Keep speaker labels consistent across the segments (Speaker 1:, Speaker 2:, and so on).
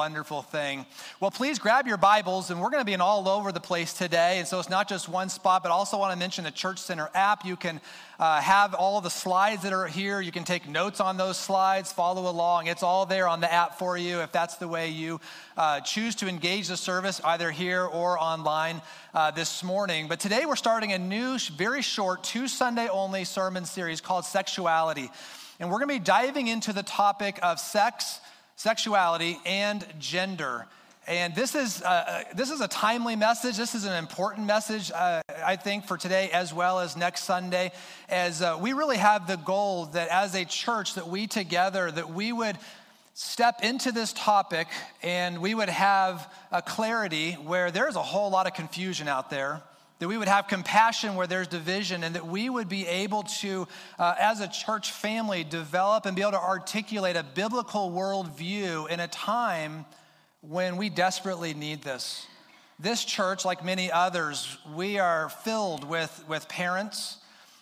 Speaker 1: Wonderful thing. Well, please grab your Bibles, and we're going to be in all over the place today. And so it's not just one spot, but also want to mention the Church Center app. You can uh, have all the slides that are here. You can take notes on those slides, follow along. It's all there on the app for you if that's the way you uh, choose to engage the service, either here or online uh, this morning. But today we're starting a new, very short, two Sunday only sermon series called Sexuality. And we're going to be diving into the topic of sex sexuality, and gender. And this is, uh, uh, this is a timely message. This is an important message, uh, I think, for today as well as next Sunday, as uh, we really have the goal that as a church that we together, that we would step into this topic and we would have a clarity where there's a whole lot of confusion out there that we would have compassion where there's division, and that we would be able to, uh, as a church family, develop and be able to articulate a biblical worldview in a time when we desperately need this. This church, like many others, we are filled with, with parents,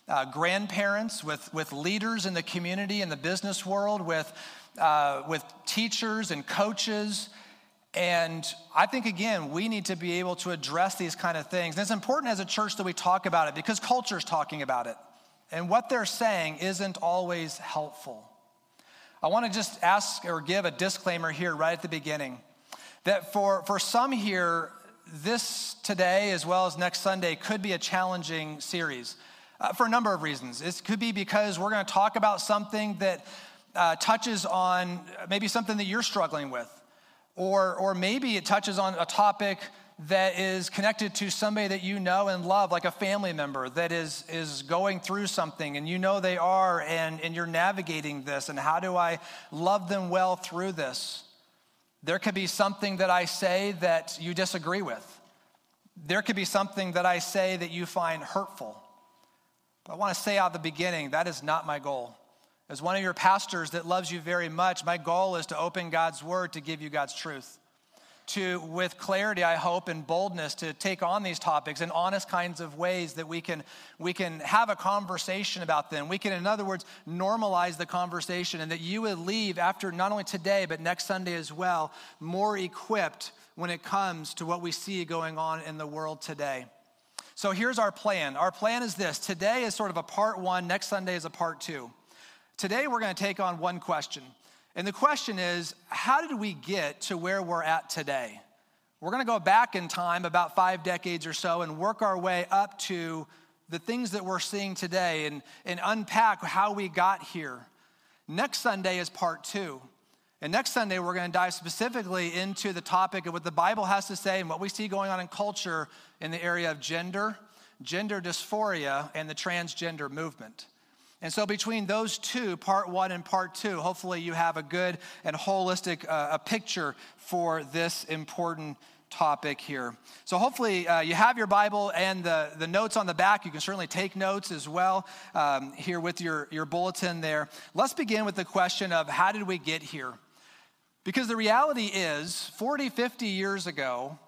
Speaker 1: uh, grandparents, with, with leaders in the community, in the business world, with, uh, with teachers and coaches and I think, again, we need to be able to address these kind of things. And it's important as a church that we talk about it because culture is talking about it. And what they're saying isn't always helpful. I want to just ask or give a disclaimer here right at the beginning that for, for some here, this today as well as next Sunday could be a challenging series uh, for a number of reasons. It could be because we're going to talk about something that uh, touches on maybe something that you're struggling with or, or maybe it touches on a topic that is connected to somebody that you know and love, like a family member that is, is going through something and you know they are, and, and you're navigating this. And how do I love them well through this? There could be something that I say that you disagree with. There could be something that I say that you find hurtful. But I want to say out the beginning that is not my goal. As one of your pastors that loves you very much, my goal is to open God's word to give you God's truth. To, with clarity, I hope, and boldness, to take on these topics in honest kinds of ways that we can, we can have a conversation about them. We can, in other words, normalize the conversation, and that you would leave after not only today, but next Sunday as well, more equipped when it comes to what we see going on in the world today. So here's our plan. Our plan is this today is sort of a part one, next Sunday is a part two. Today, we're going to take on one question. And the question is how did we get to where we're at today? We're going to go back in time about five decades or so and work our way up to the things that we're seeing today and, and unpack how we got here. Next Sunday is part two. And next Sunday, we're going to dive specifically into the topic of what the Bible has to say and what we see going on in culture in the area of gender, gender dysphoria, and the transgender movement. And so, between those two, part one and part two, hopefully you have a good and holistic uh, a picture for this important topic here. So, hopefully, uh, you have your Bible and the, the notes on the back. You can certainly take notes as well um, here with your, your bulletin there. Let's begin with the question of how did we get here? Because the reality is, 40, 50 years ago,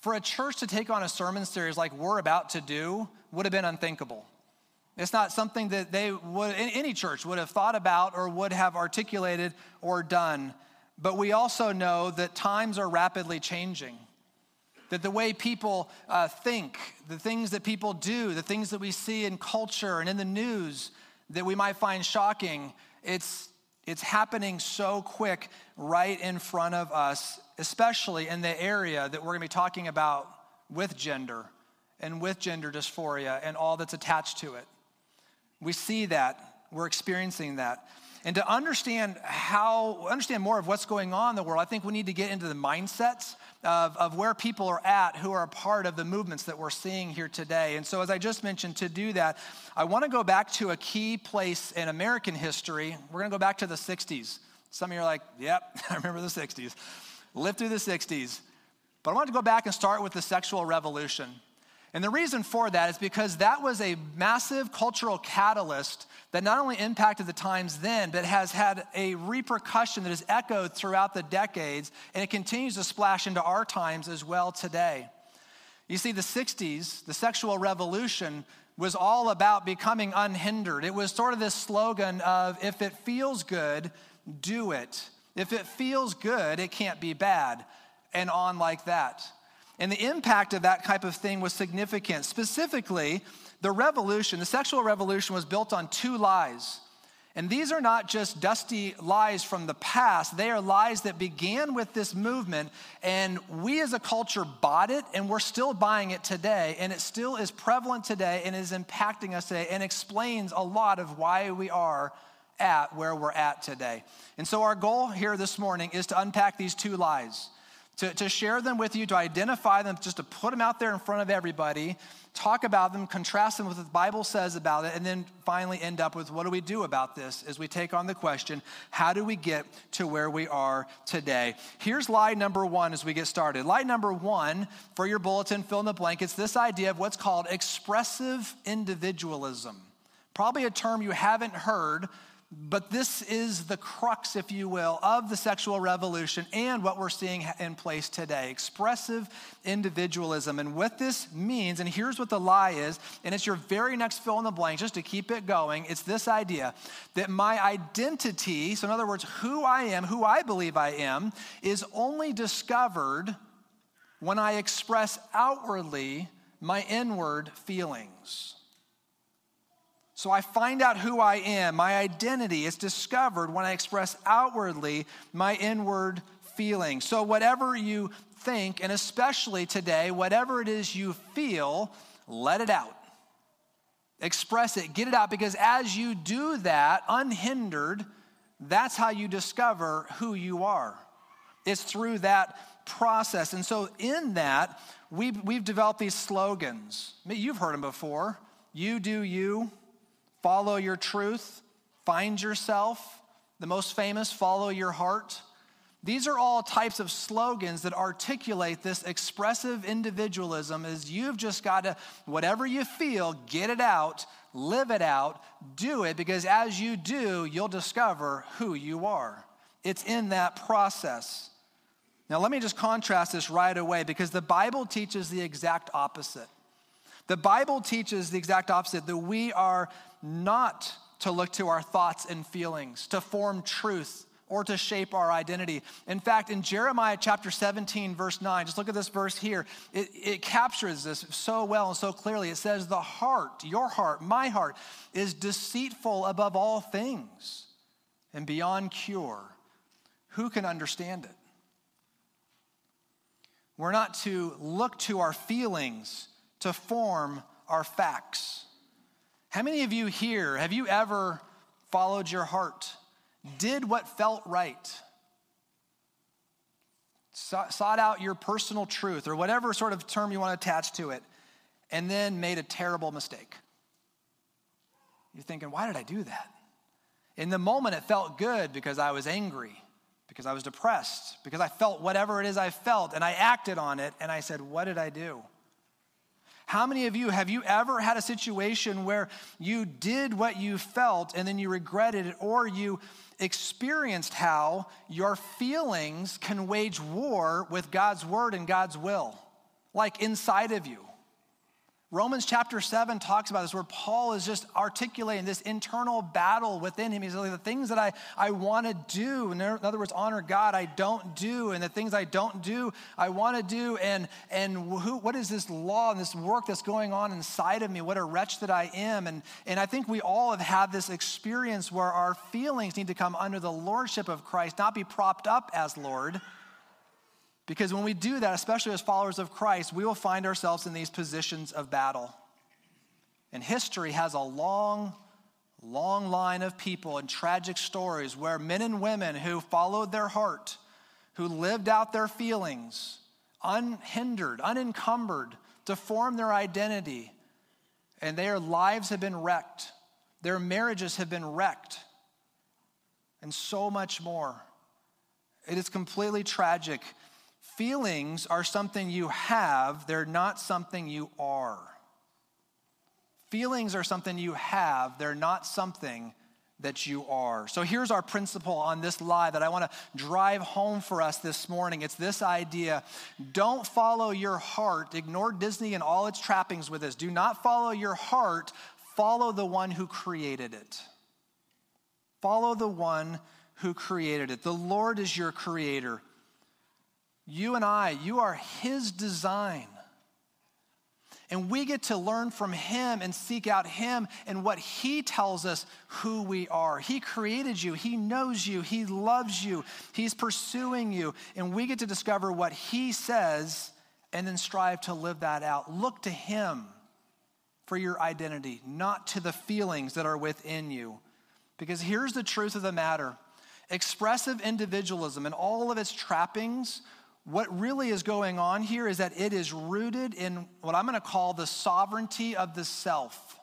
Speaker 1: for a church to take on a sermon series like we're about to do would have been unthinkable. It's not something that they would, any church would have thought about or would have articulated or done. But we also know that times are rapidly changing. That the way people uh, think, the things that people do, the things that we see in culture and in the news that we might find shocking, it's, it's happening so quick right in front of us, especially in the area that we're going to be talking about with gender and with gender dysphoria and all that's attached to it. We see that, we're experiencing that. And to understand how, understand more of what's going on in the world, I think we need to get into the mindsets of, of where people are at who are a part of the movements that we're seeing here today. And so, as I just mentioned, to do that, I want to go back to a key place in American history. We're going to go back to the 60s. Some of you are like, yep, I remember the 60s. Lived through the 60s. But I want to go back and start with the sexual revolution. And the reason for that is because that was a massive cultural catalyst that not only impacted the times then, but has had a repercussion that has echoed throughout the decades, and it continues to splash into our times as well today. You see, the 60s, the sexual revolution, was all about becoming unhindered. It was sort of this slogan of if it feels good, do it. If it feels good, it can't be bad, and on like that. And the impact of that type of thing was significant. Specifically, the revolution, the sexual revolution, was built on two lies. And these are not just dusty lies from the past, they are lies that began with this movement. And we as a culture bought it, and we're still buying it today. And it still is prevalent today and is impacting us today and explains a lot of why we are at where we're at today. And so, our goal here this morning is to unpack these two lies to, to share them with you, to identify them, just to put them out there in front of everybody, talk about them, contrast them with what the Bible says about it, and then finally end up with what do we do about this as we take on the question how do we get to where we are today? Here's lie number one as we get started. Lie number one for your bulletin, fill in the blank, it's this idea of what's called expressive individualism. Probably a term you haven't heard but this is the crux, if you will, of the sexual revolution and what we're seeing in place today expressive individualism. And what this means, and here's what the lie is, and it's your very next fill in the blank, just to keep it going. It's this idea that my identity, so in other words, who I am, who I believe I am, is only discovered when I express outwardly my inward feelings. So I find out who I am. My identity is discovered when I express outwardly my inward feeling. So, whatever you think, and especially today, whatever it is you feel, let it out. Express it, get it out, because as you do that, unhindered, that's how you discover who you are. It's through that process. And so, in that, we've, we've developed these slogans. You've heard them before. You do you, follow your truth, find yourself. The most famous, follow your heart. These are all types of slogans that articulate this expressive individualism is you've just got to whatever you feel, get it out, live it out, do it because as you do, you'll discover who you are. It's in that process. Now let me just contrast this right away because the Bible teaches the exact opposite. The Bible teaches the exact opposite that we are not to look to our thoughts and feelings to form truth or to shape our identity. In fact, in Jeremiah chapter 17, verse 9, just look at this verse here. It, it, captures this so well and so clearly. It says, The heart, your heart, my heart, is deceitful above all things and beyond cure. Who can understand it? We're not to look to our feelings to form our facts. How many of you here, have you ever followed your heart, did what felt right, sought out your personal truth, or whatever sort of term you want to attach to it, and then made a terrible mistake? You're thinking, why did I do that? In the moment, it felt good because I was angry, because I was depressed, because I felt whatever it is I felt, and I acted on it, and I said, What did I do? How many of you have you ever had a situation where you did what you felt and then you regretted it, or you experienced how your feelings can wage war with God's word and God's will, like inside of you? Romans chapter 7 talks about this, where Paul is just articulating this internal battle within him. He's like, the things that I, I want to do, in other words, honor God, I don't do. And the things I don't do, I want to do. And, and who, what is this law and this work that's going on inside of me? What a wretch that I am. And, and I think we all have had this experience where our feelings need to come under the lordship of Christ, not be propped up as Lord because when we do that, especially as followers of Christ, we will find ourselves in these positions of battle. And history has a long, long line of people and tragic stories where men and women who followed their heart, who lived out their feelings, unhindered, unencumbered, to form their identity, and their lives have been wrecked, their marriages have been wrecked, and so much more. It is completely tragic Feelings are something you have, they're not something you are. Feelings are something you have, they're not something that you are. So here's our principle on this lie that I want to drive home for us this morning. It's this idea don't follow your heart, ignore Disney and all its trappings with this. Do not follow your heart, follow the one who created it. Follow the one who created it. The Lord is your creator. You and I, you are His design. And we get to learn from Him and seek out Him and what He tells us who we are. He created you, He knows you, He loves you, He's pursuing you. And we get to discover what He says and then strive to live that out. Look to Him for your identity, not to the feelings that are within you. Because here's the truth of the matter expressive individualism and all of its trappings what really is going on here is that it is rooted in what I'm going to call the sovereignty of the self.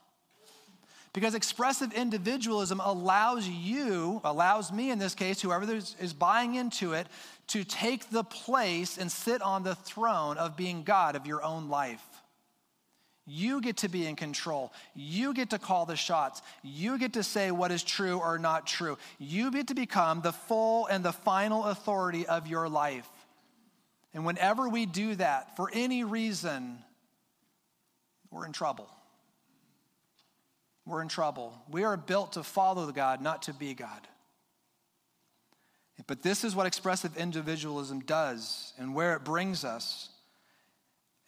Speaker 1: Because expressive individualism allows you, allows me in this case, whoever is buying into it, to take the place and sit on the throne of being God of your own life. You get to be in control. You get to call the shots. You get to say what is true or not true. You get to become the full and the final authority of your life. And whenever we do that for any reason, we're in trouble. We're in trouble. We are built to follow God, not to be God. But this is what expressive individualism does and where it brings us.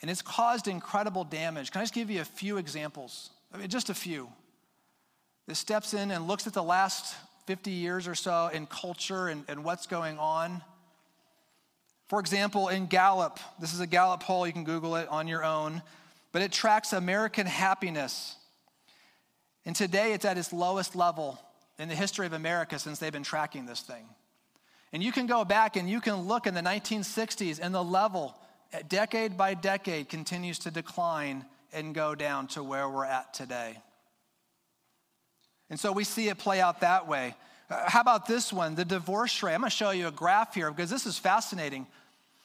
Speaker 1: And it's caused incredible damage. Can I just give you a few examples? I mean, just a few. This steps in and looks at the last 50 years or so in culture and, and what's going on. For example, in Gallup, this is a Gallup poll, you can Google it on your own, but it tracks American happiness. And today it's at its lowest level in the history of America since they've been tracking this thing. And you can go back and you can look in the 1960s, and the level, eh, decade by decade, continues to decline and go down to where we're at today. And so we see it play out that way. Uh, how about this one, the divorce rate? I'm going to show you a graph here because this is fascinating.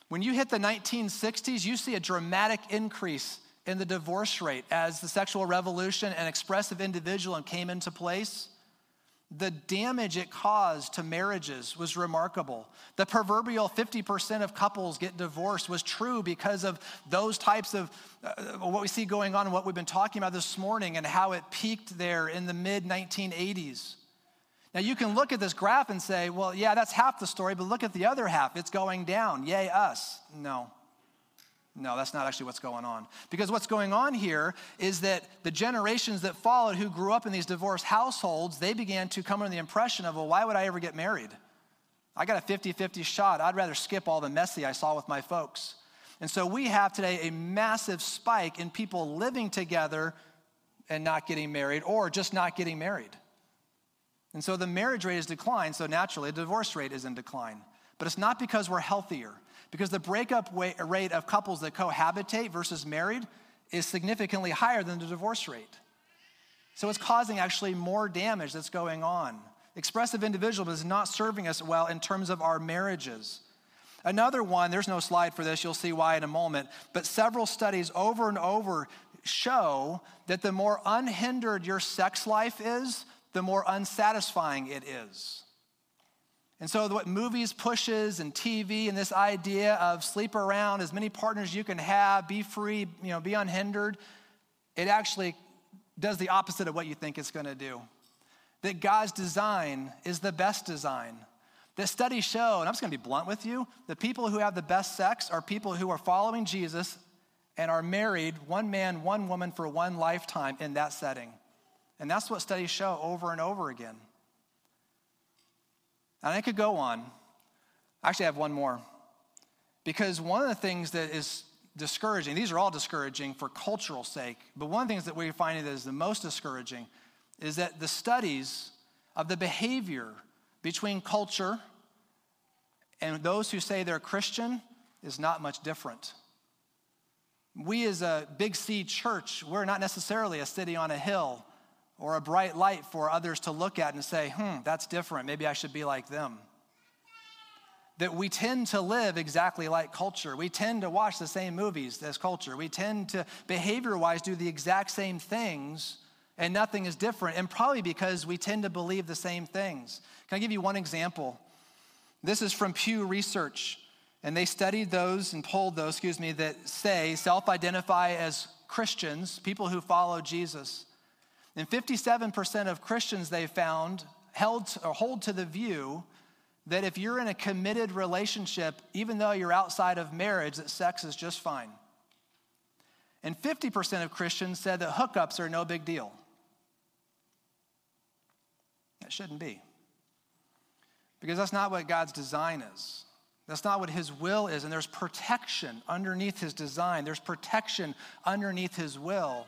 Speaker 1: When you hit the 1960s, you see a dramatic increase in the divorce rate as the sexual revolution and expressive individualism came into place. The damage it caused to marriages was remarkable. The proverbial 50% of couples get divorced was true because of those types of uh, what we see going on what we've been talking about this morning and how it peaked there in the mid 1980s. Now, you can look at this graph and say, well, yeah, that's half the story, but look at the other half. It's going down. Yay, us. No. No, that's not actually what's going on. Because what's going on here is that the generations that followed who grew up in these divorced households, they began to come under the impression of, well, why would I ever get married? I got a 50 50 shot. I'd rather skip all the messy I saw with my folks. And so we have today a massive spike in people living together and not getting married or just not getting married. And so the marriage rate has declined, so naturally the divorce rate is in decline. But it's not because we're healthier, because the breakup rate of couples that cohabitate versus married is significantly higher than the divorce rate. So it's causing actually more damage that's going on. Expressive individualism is not serving us well in terms of our marriages. Another one, there's no slide for this, you'll see why in a moment, but several studies over and over show that the more unhindered your sex life is, the more unsatisfying it is. And so, what movies pushes and TV and this idea of sleep around as many partners you can have, be free, you know, be unhindered, it actually does the opposite of what you think it's going to do. That God's design is the best design. The studies show, and I'm just going to be blunt with you, the people who have the best sex are people who are following Jesus and are married, one man, one woman for one lifetime in that setting. And that's what studies show over and over again. And I could go on. I actually have one more. Because one of the things that is discouraging, these are all discouraging for cultural sake, but one of the things that we're finding that is the most discouraging is that the studies of the behavior between culture and those who say they're Christian is not much different. We, as a big C church, we're not necessarily a city on a hill or a bright light for others to look at and say, hmm, that's different. Maybe I should be like them. That we tend to live exactly like culture. We tend to watch the same movies as culture. We tend to, behavior wise, do the exact same things and nothing is different. And probably because we tend to believe the same things. Can I give you one example? This is from Pew Research. And they studied those and polled those, excuse me, that say self identify as Christians, people who follow Jesus. And 57% of Christians they found held or hold to the view that if you're in a committed relationship, even though you're outside of marriage, that sex is just fine. And 50% of Christians said that hookups are no big deal. That shouldn't be. Because that's not what God's design is. That's not what His will is. And there's protection underneath His design, there's protection underneath His will.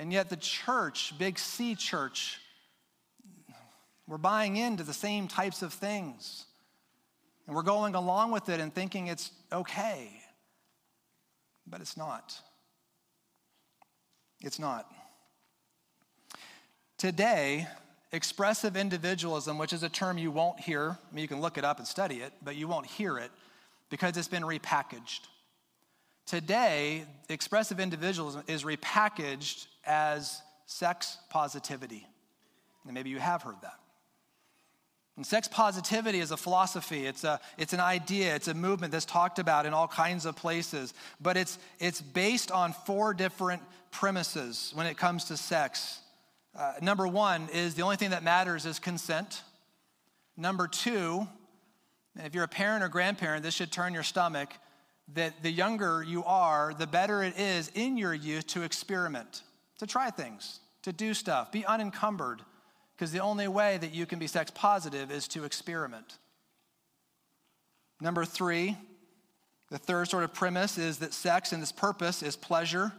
Speaker 1: And yet, the church, Big C church, we're buying into the same types of things. And we're going along with it and thinking it's okay. But it's not. It's not. Today, expressive individualism, which is a term you won't hear, I mean, you can look it up and study it, but you won't hear it because it's been repackaged. Today, expressive individualism is repackaged as sex positivity. And maybe you have heard that. And sex positivity is a philosophy, it's, a, it's an idea, it's a movement that's talked about in all kinds of places. But it's, it's based on four different premises when it comes to sex. Uh, number one is the only thing that matters is consent. Number two, and if you're a parent or grandparent, this should turn your stomach, that the younger you are, the better it is in your youth to experiment, to try things, to do stuff, be unencumbered, because the only way that you can be sex positive is to experiment. Number three, the third sort of premise is that sex and its purpose is pleasure.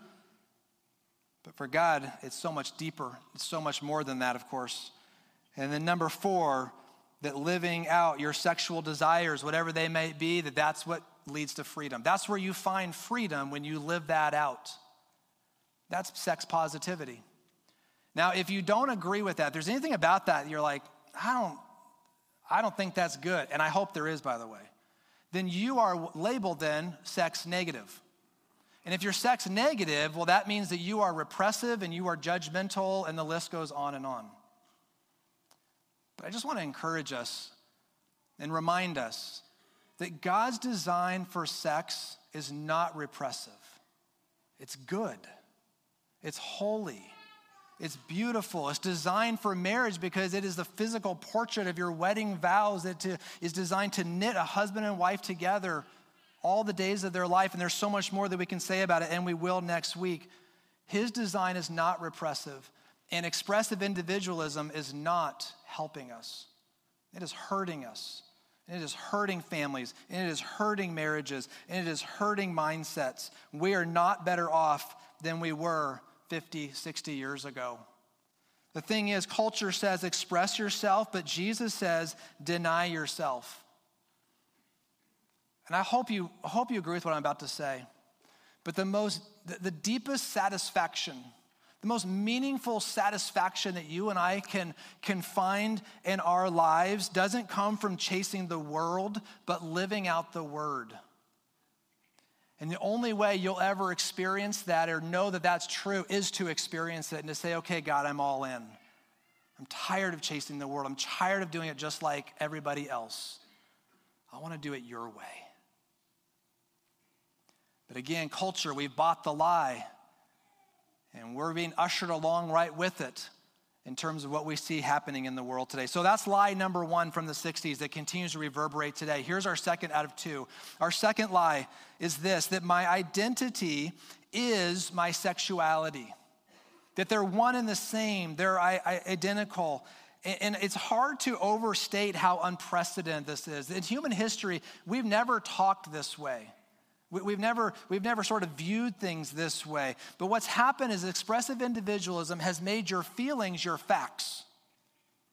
Speaker 1: But for God, it's so much deeper. It's so much more than that, of course. And then number four, that living out your sexual desires, whatever they may be, that that's what leads to freedom. That's where you find freedom when you live that out. That's sex positivity. Now, if you don't agree with that, there's anything about that you're like, I don't, I don't think that's good, and I hope there is, by the way, then you are labeled then sex negative. And if you're sex negative, well, that means that you are repressive and you are judgmental, and the list goes on and on. But I just want to encourage us and remind us that God's design for sex is not repressive, it's good, it's holy. It's beautiful. It's designed for marriage because it is the physical portrait of your wedding vows that is designed to knit a husband and wife together all the days of their life, and there's so much more that we can say about it, and we will next week. His design is not repressive, and expressive individualism is not helping us. It is hurting us. And it is hurting families, and it is hurting marriages, and it is hurting mindsets. We are not better off than we were 50, 60 years ago. The thing is, culture says express yourself, but Jesus says deny yourself. And I hope you, hope you agree with what I'm about to say. But the most, the, the deepest satisfaction, the most meaningful satisfaction that you and I can, can find in our lives doesn't come from chasing the world, but living out the word. And the only way you'll ever experience that or know that that's true is to experience it and to say, okay, God, I'm all in. I'm tired of chasing the world. I'm tired of doing it just like everybody else. I want to do it your way. But again, culture, we've bought the lie, and we're being ushered along right with it in terms of what we see happening in the world today. So that's lie number one from the 60s that continues to reverberate today. Here's our second out of two. Our second lie is this that my identity is my sexuality, that they're one and the same, they're identical. And it's hard to overstate how unprecedented this is. In human history, we've never talked this way. We've never, we've never sort of viewed things this way. But what's happened is expressive individualism has made your feelings your facts.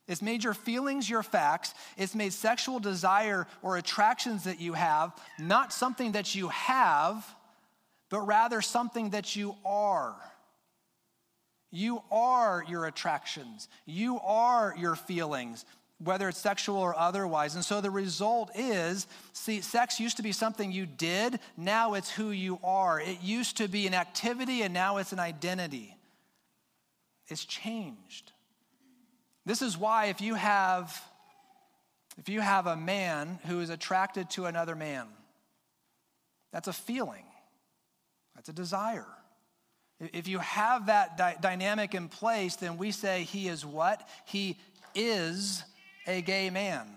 Speaker 1: It's made your feelings your facts. It's made sexual desire or attractions that you have not something that you have, but rather something that you are. You are your attractions, you are your feelings whether it's sexual or otherwise. And so the result is see, sex used to be something you did, now it's who you are. It used to be an activity, and now it's an identity. It's changed. This is why if you have if you have a man who is attracted to another man, that's a feeling. That's a desire. If you have that dynamic in place, then we say he is what? He is a gay man.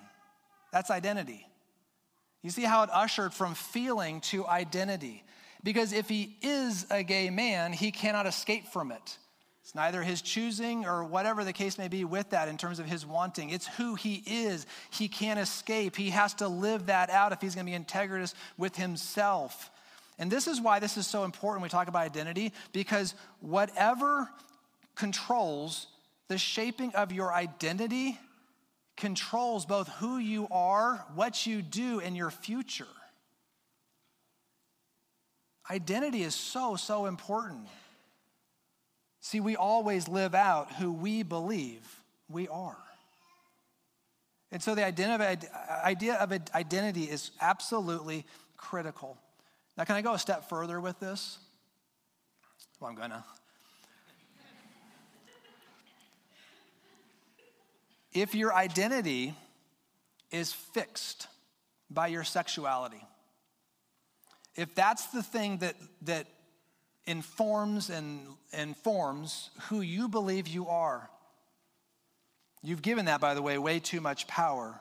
Speaker 1: That's identity. You see how it ushered from feeling to identity. Because if he is a gay man, he cannot escape from it. It's neither his choosing or whatever the case may be with that in terms of his wanting. It's who he is. He can't escape. He has to live that out if he's going to be integritous with himself. And this is why this is so important we talk about identity, because whatever controls the shaping of your identity controls both who you are, what you do, and your future. Identity is so, so important. See, we always live out who we believe we are. And so the idea of identity is absolutely critical. Now, can I go a step further with this? Well, I'm gonna. If your identity is fixed by your sexuality, if that's the thing that, that informs and informs who you believe you are, you've given that, by the way, way too much power.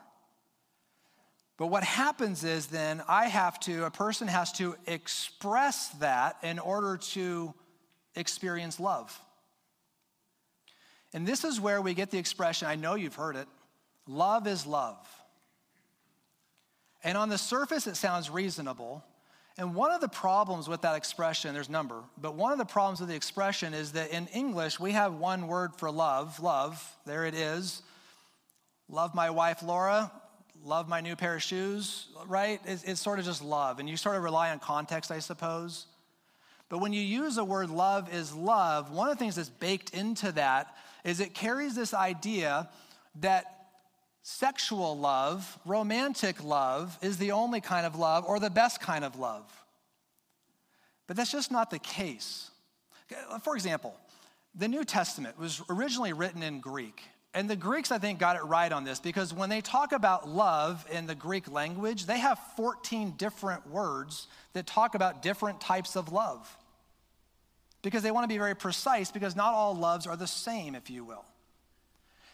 Speaker 1: But what happens is then I have to, a person has to express that in order to experience love. And this is where we get the expression, I know you've heard it love is love. And on the surface, it sounds reasonable. And one of the problems with that expression, there's number, but one of the problems with the expression is that in English, we have one word for love, love, there it is. Love my wife, Laura, love my new pair of shoes, right? It's, it's, sort of just love. And you sort of rely on context, I suppose. But when you use the word love is love, one of the things that's baked into that is it carries this idea that sexual love, romantic love, is the only kind of love or the best kind of love. But that's just not the case. For example, the New Testament was originally written in Greek. And the Greeks, I think, got it right on this because when they talk about love in the Greek language, they have 14 different words that talk about different types of love. Because they want to be very precise, because not all loves are the same, if you will.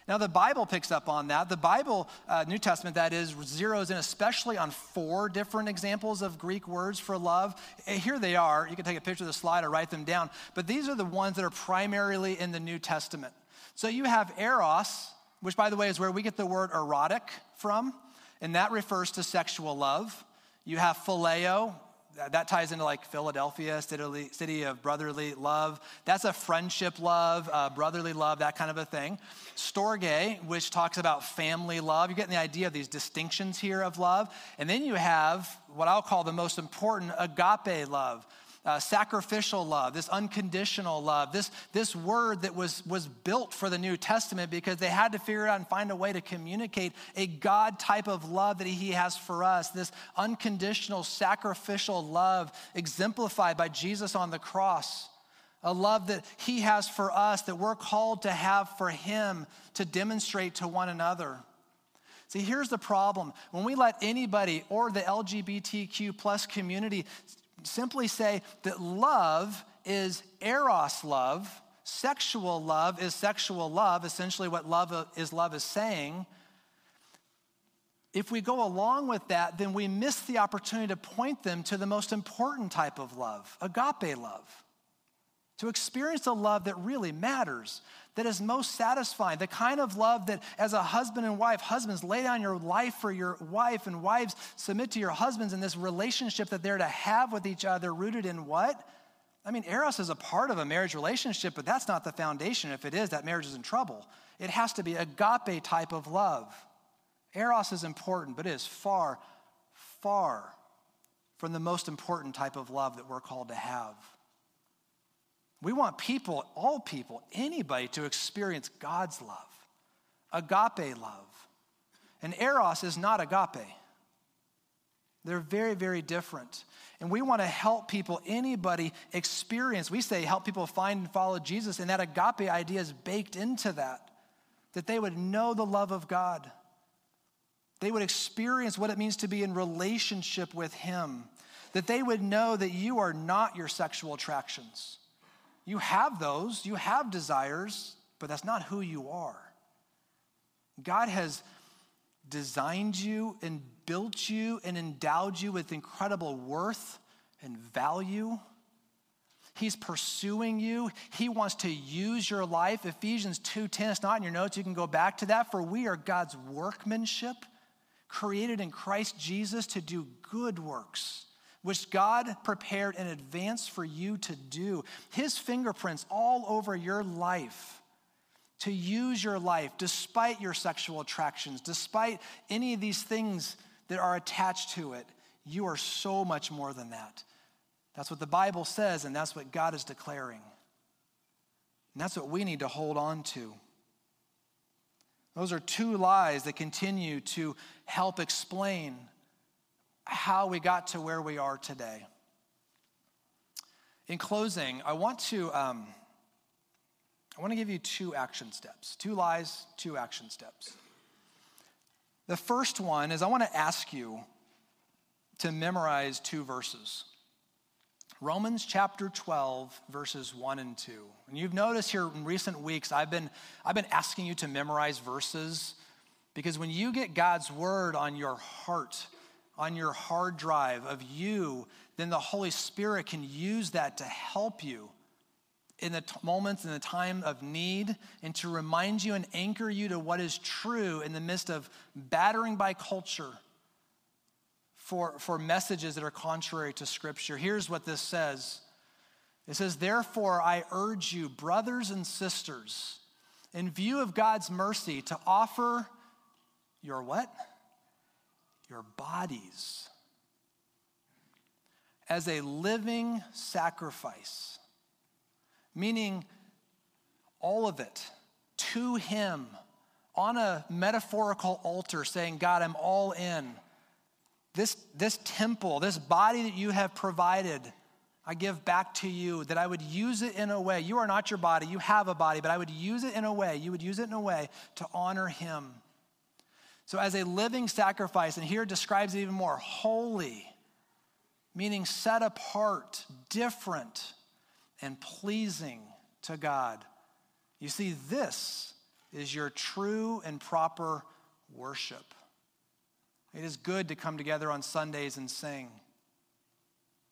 Speaker 1: Now, the Bible picks up on that. The Bible, uh, New Testament, that is, zeroes in especially on four different examples of Greek words for love. Eh, here they are. You can take a picture of the slide or write them down. But these are the ones that are primarily in the New Testament. So you have eros, which, by the way, is where we get the word erotic from, and that refers to sexual love. You have phileo, that ties into like Philadelphia, city, of brotherly love. That's a friendship love, uh, brotherly love, that kind of a thing. Storge, which talks about family love. You're getting the idea of these distinctions here of love. And then you have what I'll call the most important agape love uh, sacrificial love, this unconditional love, this, this word that was, was built for the New Testament because they had to figure out and find a way to communicate a God type of love that He has for us, this unconditional sacrificial love exemplified by Jesus on the cross. A love that he has for us, that we're called to have for him to demonstrate to one another. See, here's the problem. When we let anybody or the LGBTQ plus community simply say that love is eros love, sexual love is sexual love, essentially what love is love is saying. If we go along with that, then we miss the opportunity to point them to the most important type of love, agape love. To experience a love that really matters, that is most satisfying, the kind of love that as a husband and wife, husbands lay down your life for your wife, and wives submit to your husbands in this relationship that they're to have with each other, rooted in what? I mean, Eros is a part of a marriage relationship, but that's not the foundation. If it is, that marriage is in trouble. It has to be agape type of love. Eros is important, but it is far, far from the most important type of love that we're called to have. We want people, all people, anybody to experience God's love, agape love. And eros is not agape. They're very, very different. And we want to help people, anybody experience. We say help people find and follow Jesus, and that agape idea is baked into that, that they would know the love of God. They would experience what it means to be in relationship with Him, that they would know that you are not your sexual attractions you have those, you have desires, but that's not who you are. God has designed you and built you and endowed you with incredible worth and value. He's pursuing you. He wants to use your life. Ephesians 2:10, it's not in your notes. You can go back to that. For we are God's workmanship, created in Christ Jesus to do good works, which God prepared in advance for you to do. His fingerprints all over your life to use your life despite your sexual attractions, despite any of these things that are attached to it. You are so much more than that. That's what the Bible says, and that's what God is declaring. And that's what we need to hold on to. Those are two lies that continue to help explain how we got to where we are today. In closing, I want to. Um, I want to give you two action steps two lies, two action steps. The first one is I want to ask you to memorize two verses Romans chapter 12, verses 1 and 2. And you've noticed here in recent weeks, I've been, I've been asking you to memorize verses because when you get God's word on your heart, on your hard drive of you, then the Holy Spirit can use that to help you in the t- moments in the time of need and to remind you and anchor you to what is true in the midst of battering by culture for, for messages that are contrary to Scripture. Here's what this says it says, Therefore, I urge you, brothers and sisters, in view of God's mercy, to offer your what? Your bodies as a living sacrifice meaning all of it to Him on a metaphorical altar, saying, God, I'm all in. This, this temple, this body that you have provided, I give back to you, that I would use it in a way. You are not your body, you have a body, but I would use it in a way, you would use it in a way to honor Him. So, as a living sacrifice, and here it describes it even more holy, meaning set apart, different and pleasing to God. You see, this is your true and proper worship. It is good to come together on Sundays and sing,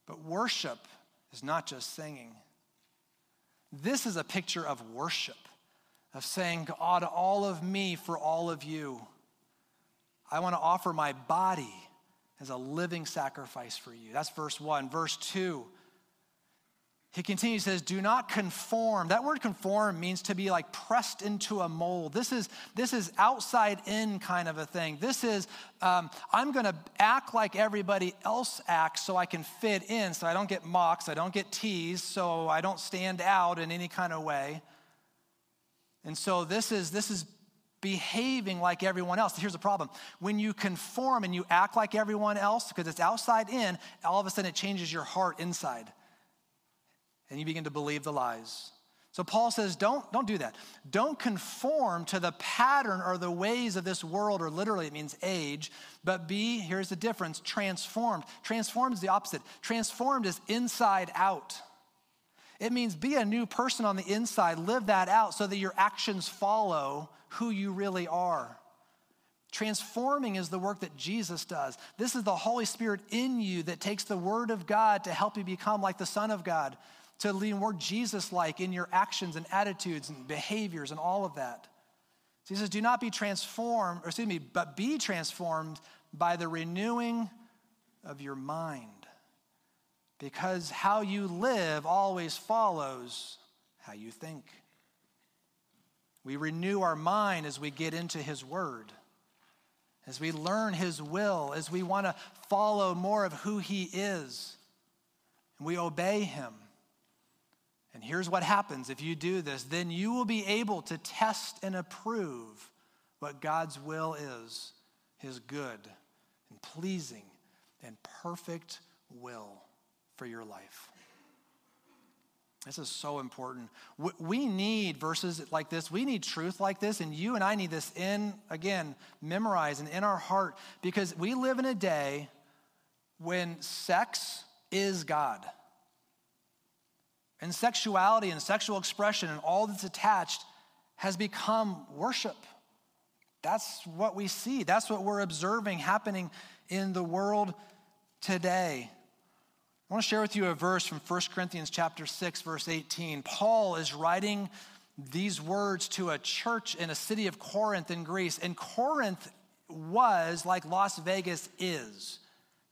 Speaker 1: but worship is not just singing. This is a picture of worship, of saying, God, all of me for all of you. I want to offer my body as a living sacrifice for you. That's verse one. Verse two, he continues, says, do not conform. That word conform means to be like pressed into a mold. This is, this is outside in kind of a thing. This is, um, I'm going to act like everybody else acts so I can fit in, so I don't get mocked, I don't get teased, so I don't stand out in any kind of way. And so this is, this is behaving like everyone else. Here's the problem. When you conform and you act like everyone else, because it's outside in, all of a sudden it changes your heart inside and you begin to believe the lies. So Paul says, don't, don't do that. Don't conform to the pattern or the ways of this world, or literally it means age, but be, here's the difference, transformed. Transformed is the opposite. Transformed is inside out. It means be a new person on the inside, live that out so that your actions follow who you really are. Transforming is the work that Jesus does. This is the Holy Spirit in you that takes the Word of God to help you become like the Son of God to be more Jesus like in your actions and attitudes and behaviors and all of that. So he says, Do not be transformed, or excuse me, but be transformed by the renewing of your mind. Because how you live always follows how you think. We renew our mind as we get into His Word, as we learn His will, as we want to follow more of who He is, and we obey Him. And here's what happens if you do this then you will be able to test and approve what God's will is his good and pleasing and perfect will for your life. This is so important. We need verses like this. We need truth like this. And you and I need this in, again, memorize and in our heart because we live in a day when sex is God. And sexuality and sexual expression and all that's attached has become worship. that's what we see. That's what we're observing happening in the world today. I want to share with you a verse from 1 Corinthians chapter 6 verse 18. Paul is writing these words to a church in a city of Corinth in Greece. And Corinth was like Las Vegas is.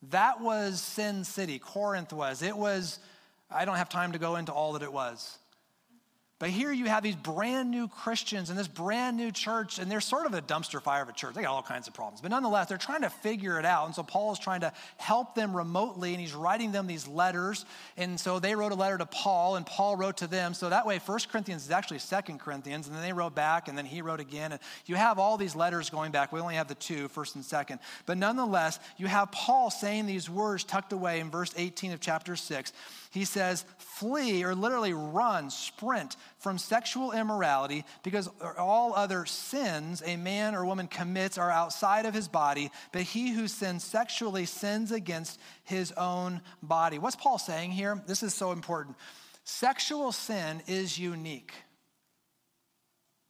Speaker 1: That was Sin City. Corinth was. It was I don't have time to go into all that it was. But here you have these brand new Christians and this brand new church, and they're sort of a dumpster fire of a church. They got all kinds of problems. But nonetheless, they're trying to figure it out. And so Paul is trying to help them remotely, and he's writing them these letters. And so they wrote a letter to Paul, and Paul wrote to them. So that way, First Corinthians is actually Second Corinthians, and then they wrote back, and then he wrote again. And you have all these letters going back. We only have the two, first and second. But nonetheless, you have Paul saying these words tucked away in verse 18 of chapter 6 he says, flee or literally run, sprint from sexual immorality because all other sins a man or woman commits are outside of his body, but he who sins sexually sins against his own body. What's Paul saying here? This is so important. Sexual sin is unique.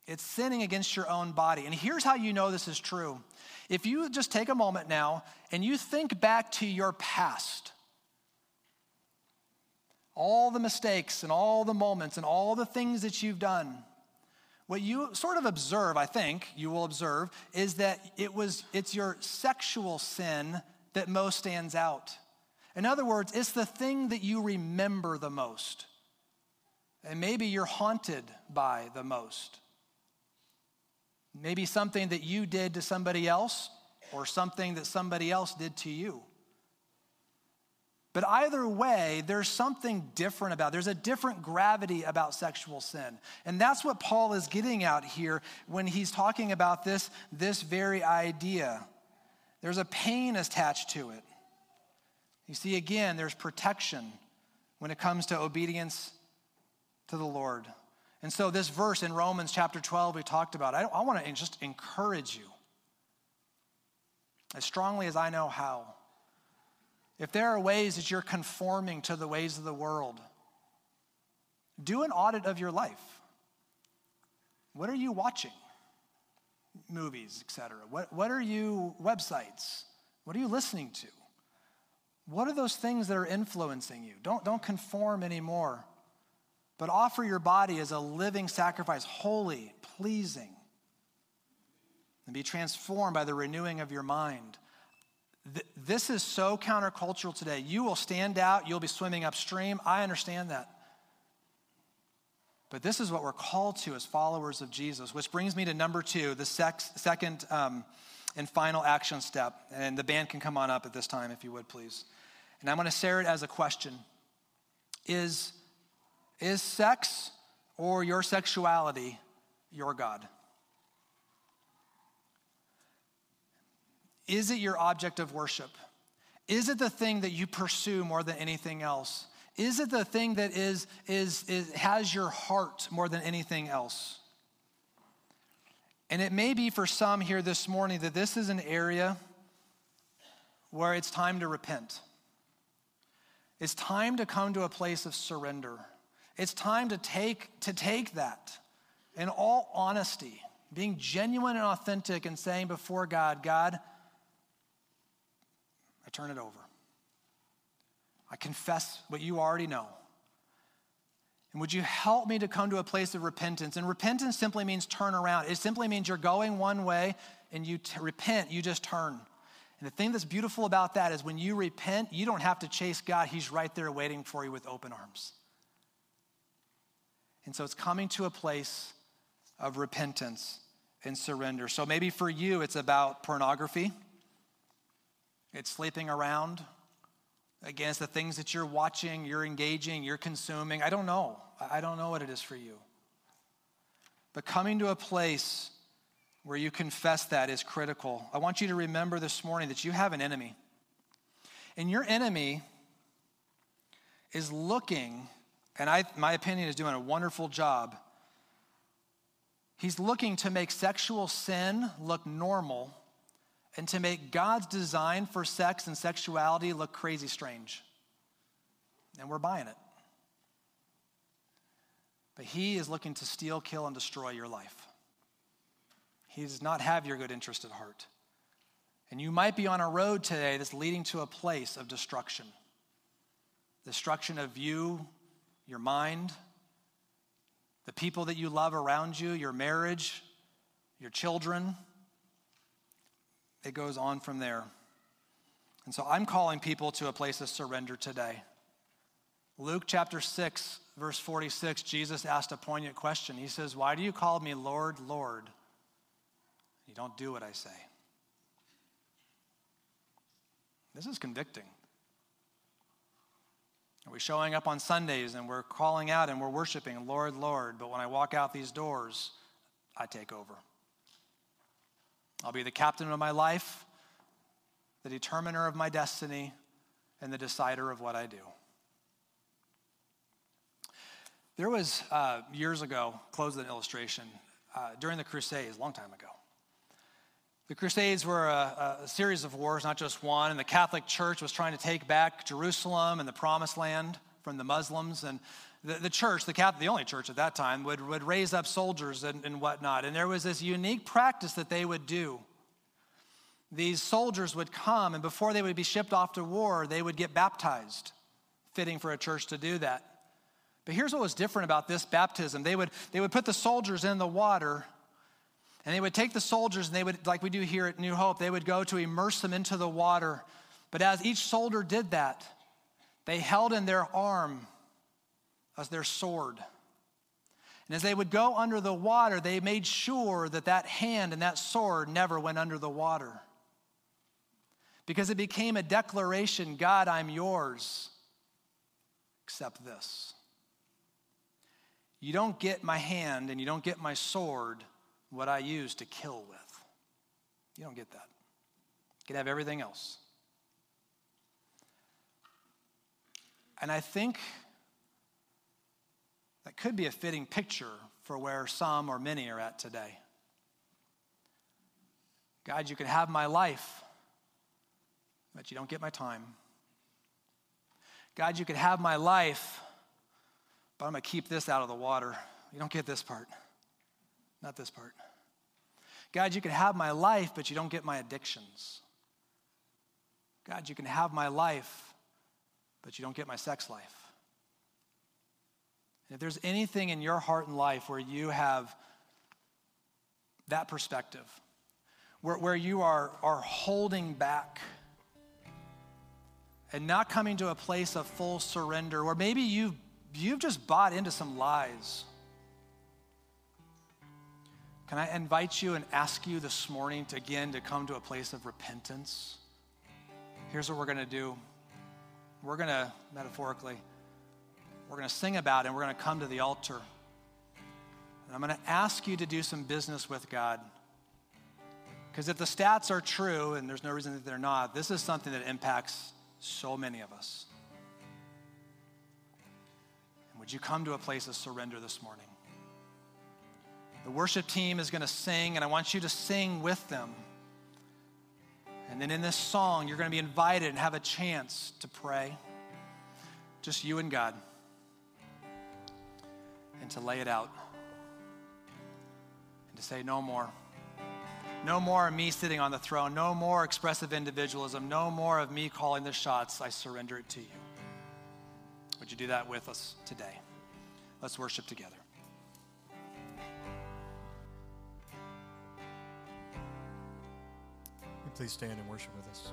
Speaker 1: It's sinning against your own body. And here's how you know this is true. If you just take a moment now and you think back to your past, all the mistakes and all the moments and all the things that you've done, what you sort of observe, I think you will observe, is that it was it's your sexual sin that most stands out. In other words, it's the thing that you remember the most. And maybe you're haunted by the most. Maybe something that you did to somebody else or something that somebody else did to you. But either way, there's something different about. It. There's a different gravity about sexual sin. And that's what Paul is getting out here when he's talking about this, this very idea. There's a pain attached to it. You see, again, there's protection when it comes to obedience to the Lord. And so, this verse in Romans chapter 12, we talked about, I, I want to just encourage you as strongly as I know how if there are ways that you're conforming to the ways of the world, do an audit of your life. What are you watching? Movies, etc. What, what are you, websites? What are you listening to? What are those things that are influencing you? Don't, don't conform anymore, but offer your body as a living sacrifice, holy, pleasing, and be transformed by the renewing of your mind this is so countercultural today. You will stand out, you'll be swimming upstream. I understand that. But this is what we're called to as followers of Jesus, which brings me to number two, the sex, second um, and final action step. And the band can come on up at this time, if you would, please. And I'm going to share it as a question Is, is sex or your sexuality your God? Is it your object of worship? Is it the thing that you pursue more than anything else? Is it the thing that is, is, is, has your heart more than anything else? And it may be for some here this morning that this is an area where it's time to repent. It's time to come to a place of surrender. It's time to take, to take that in all honesty, being genuine and authentic and saying before God, God, turn it over. I confess what you already know. And would you help me to come to a place of repentance? And repentance simply means turn around. It simply means you're going one way and you t- repent, you just turn. And the thing that's beautiful about that is when you repent, you don't have to chase God, He's right there waiting for you with open arms. And so it's coming to a place of repentance and surrender. So maybe for you, it's about pornography. It's sleeping around. Again, it's the things that you're watching, you're engaging, you're consuming. I don't know. I don't know what it is for you. But coming to a place where you confess that is critical. I want you to remember this morning that you have an enemy. And your enemy is looking, and I, my opinion is doing a wonderful job. He's looking to make sexual sin look normal and to make God's design for sex and sexuality look crazy strange. And we're buying it. But He is looking to steal, kill, and destroy your life. He does not have your good interest at heart. And you might be on a road today that's leading to a place of destruction destruction of you, your mind, the people that you love around you, your marriage, your children. It goes on from there. And so I'm calling people to a place of surrender today. Luke chapter 6, verse 46, Jesus asked a poignant question. He says, Why do you call me Lord, Lord? You don't do what I say. This is convicting. Are we showing up on Sundays and we're calling out and we're worshiping, Lord, Lord, but when I walk out these doors, I take over? I'll be the captain of my life, the determiner of my destiny, and the decider of what I do. There was uh, years ago, close an illustration, uh, during the Crusades, a long time ago. The Crusades were a, a, series of wars, not just one, and the Catholic Church was trying to take back Jerusalem and the Promised Land from the Muslims. And the, the church, the, Catholic, the only church at that time, would, would raise up soldiers and, and whatnot. And there was this unique practice that they would do. These soldiers would come, and before they would be shipped off to war, they would get baptized, fitting for a church to do that. But here's what was different about this baptism they would, they would put the soldiers in the water and they would take the soldiers and they would, like we do here at New Hope, they would go to immerse them into the water. But as each soldier did that, they held in their arm as their sword. And as they would go under the water, they made sure that that hand and that sword never went under the water. Because it became a declaration God, I'm yours, except this. You don't get my hand and you don't get my sword what I use to kill with. You don't get that. You can have everything else. And I think that could be a fitting picture for where some or many are at today. God, you can have my life, but you don't get my time. God, you can have my life, but I'm going to keep this out of the water. You don't get this part, not this part. God, you can have my life, but you don't get my addictions. God, you can have my life, but you don't get my sex life. If there's anything in your heart and life where you have that perspective, where, where you are, are holding back and not coming to a place of full surrender, or maybe you've, you've just bought into some lies can I invite you and ask you this morning to again to come to a place of repentance? Here's what we're going to do. We're going to, metaphorically, we're going to sing about it and we're going to come to the altar. And I'm going to ask you to do some business with God. Because if the stats are true, and there's no reason that they're not, this is something that impacts so many of us. And would you come to a place of surrender this morning? The worship team is going to sing, and I want you to sing with them. And then in this song, you're going to be invited and have a chance to pray. Just you and God. And to lay it out. And to say, no more. No more of me sitting on the throne. No more expressive individualism. No more of me calling the shots. I surrender it to you. Would you do that with us today? Let's worship together.
Speaker 2: please stand and worship with us?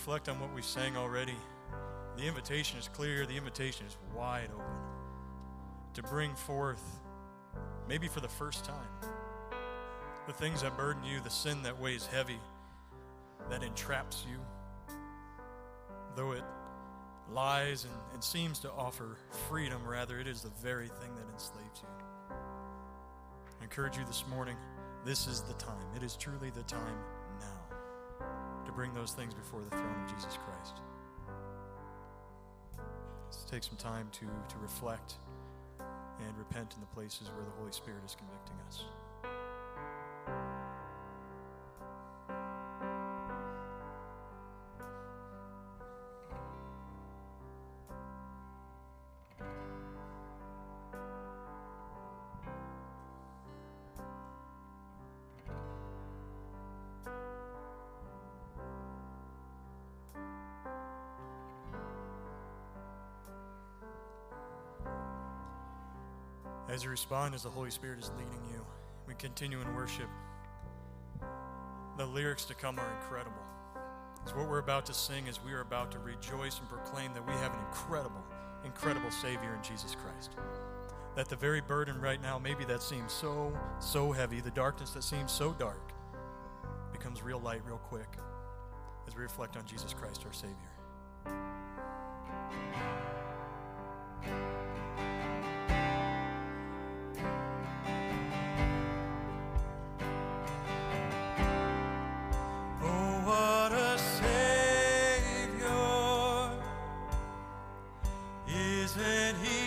Speaker 2: Reflect on what we sang already. The invitation is clear, the invitation is wide open to bring forth, maybe for the first time, the things that burden you, the sin that weighs heavy, that entraps you, though it lies and, and seems to offer freedom, rather, it is the very thing that enslaves you. I encourage you this morning, this is the time. It is truly the time to bring those things before the throne of Jesus Christ. Let's take some time to, to reflect and repent in the places where the Holy Spirit is convicting us. Respond, as the Holy Spirit is leading you, we continue in worship. The lyrics to come are incredible. It's what we're about to sing as we are about to rejoice and proclaim that we have an incredible, incredible Savior in Jesus Christ. That the very burden right now, maybe that seems so, so heavy, the darkness that seems so dark, becomes real light real quick as we reflect on Jesus Christ, our Savior. Isn't He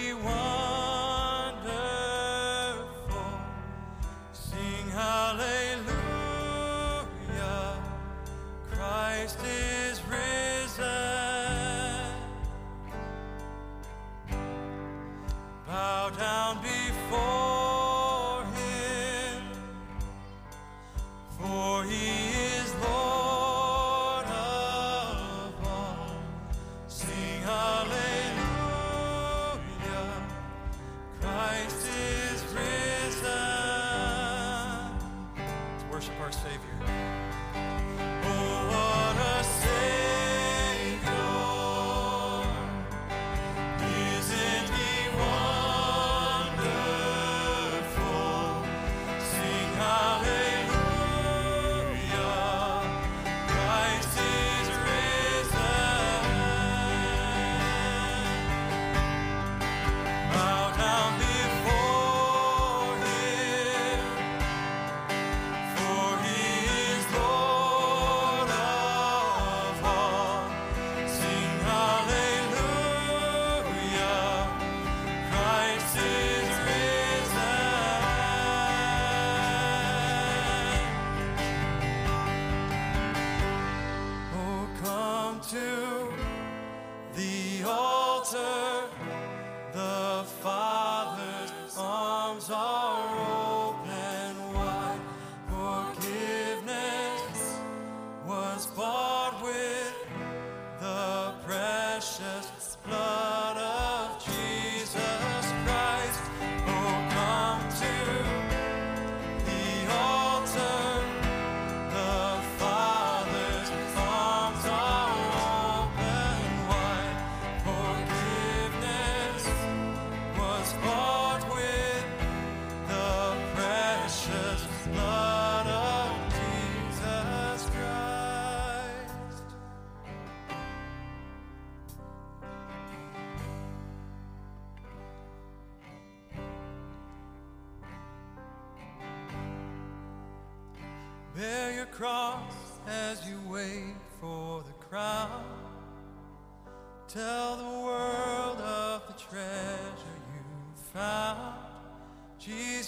Speaker 2: The Father's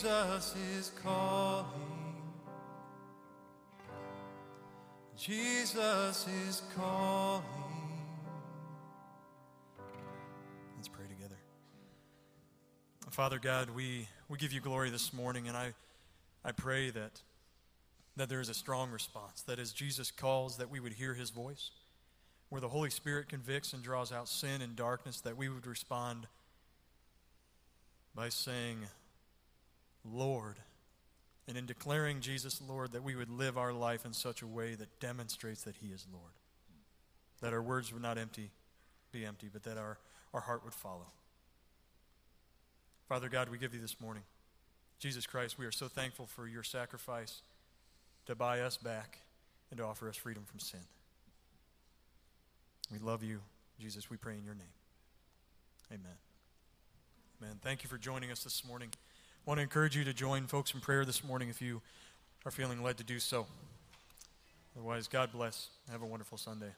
Speaker 2: Jesus is calling. Jesus is calling. Let's pray together. Father God, we, we give you glory this morning, and I, I pray that, that there is a strong response, that as Jesus calls, that we would hear his voice. Where the Holy Spirit convicts and draws out sin and darkness, that we would respond by saying, Lord, and in declaring Jesus Lord, that we would live our life in such a way that demonstrates that He is Lord. That our words would not empty, be empty, but that our, our heart would follow. Father God, we give you this morning. Jesus Christ, we are so thankful for your sacrifice to buy us back and to offer us freedom from sin. We love you, Jesus. We pray in your name. Amen. Amen. Thank you for joining us this morning. I want to encourage you to join folks in prayer this morning if you are feeling led to do so. Otherwise, God bless. Have a wonderful Sunday.